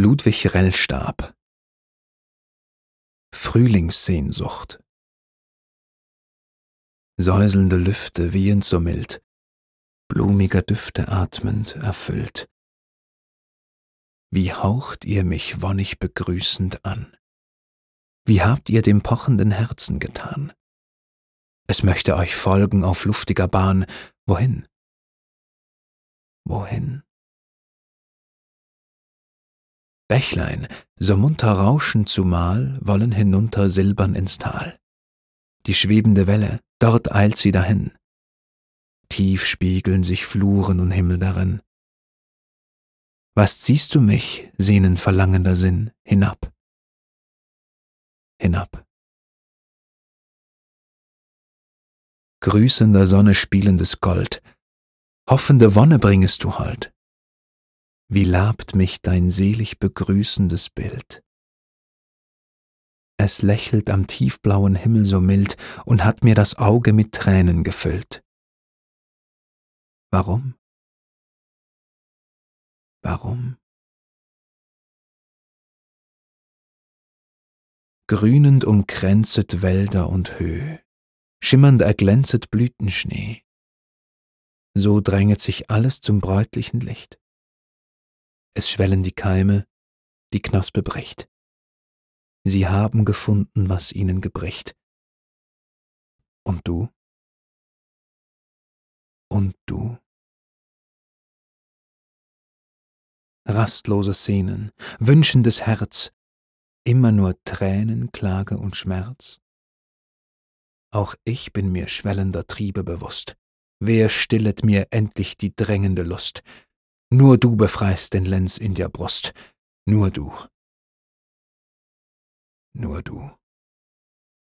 Ludwig Rellstab Frühlingssehnsucht Säuselnde Lüfte wehend so mild, blumiger Düfte atmend erfüllt. Wie haucht ihr mich wonnig begrüßend an? Wie habt ihr dem pochenden Herzen getan? Es möchte euch folgen auf luftiger Bahn, wohin? Wohin? Bächlein, so munter rauschend zumal, wollen hinunter silbern ins Tal. Die schwebende Welle, dort eilt sie dahin. Tief spiegeln sich Fluren und Himmel darin. Was ziehst du mich, sehnen verlangender Sinn, hinab? Hinab. Grüßender Sonne spielendes Gold, hoffende Wonne bringest du hold wie labt mich dein selig begrüßendes Bild. Es lächelt am tiefblauen Himmel so mild und hat mir das Auge mit Tränen gefüllt. Warum? Warum? Grünend umkränzet Wälder und Höhe, schimmernd erglänzet Blütenschnee. So dränget sich alles zum bräutlichen Licht es schwellen die Keime, die Knospe bricht. Sie haben gefunden, was ihnen gebricht. Und du? Und du? Rastlose Szenen, wünschendes Herz, immer nur Tränen, Klage und Schmerz. Auch ich bin mir schwellender Triebe bewusst. Wer stillet mir endlich die drängende Lust? Nur du befreist den Lenz in der Brust, nur du. Nur du.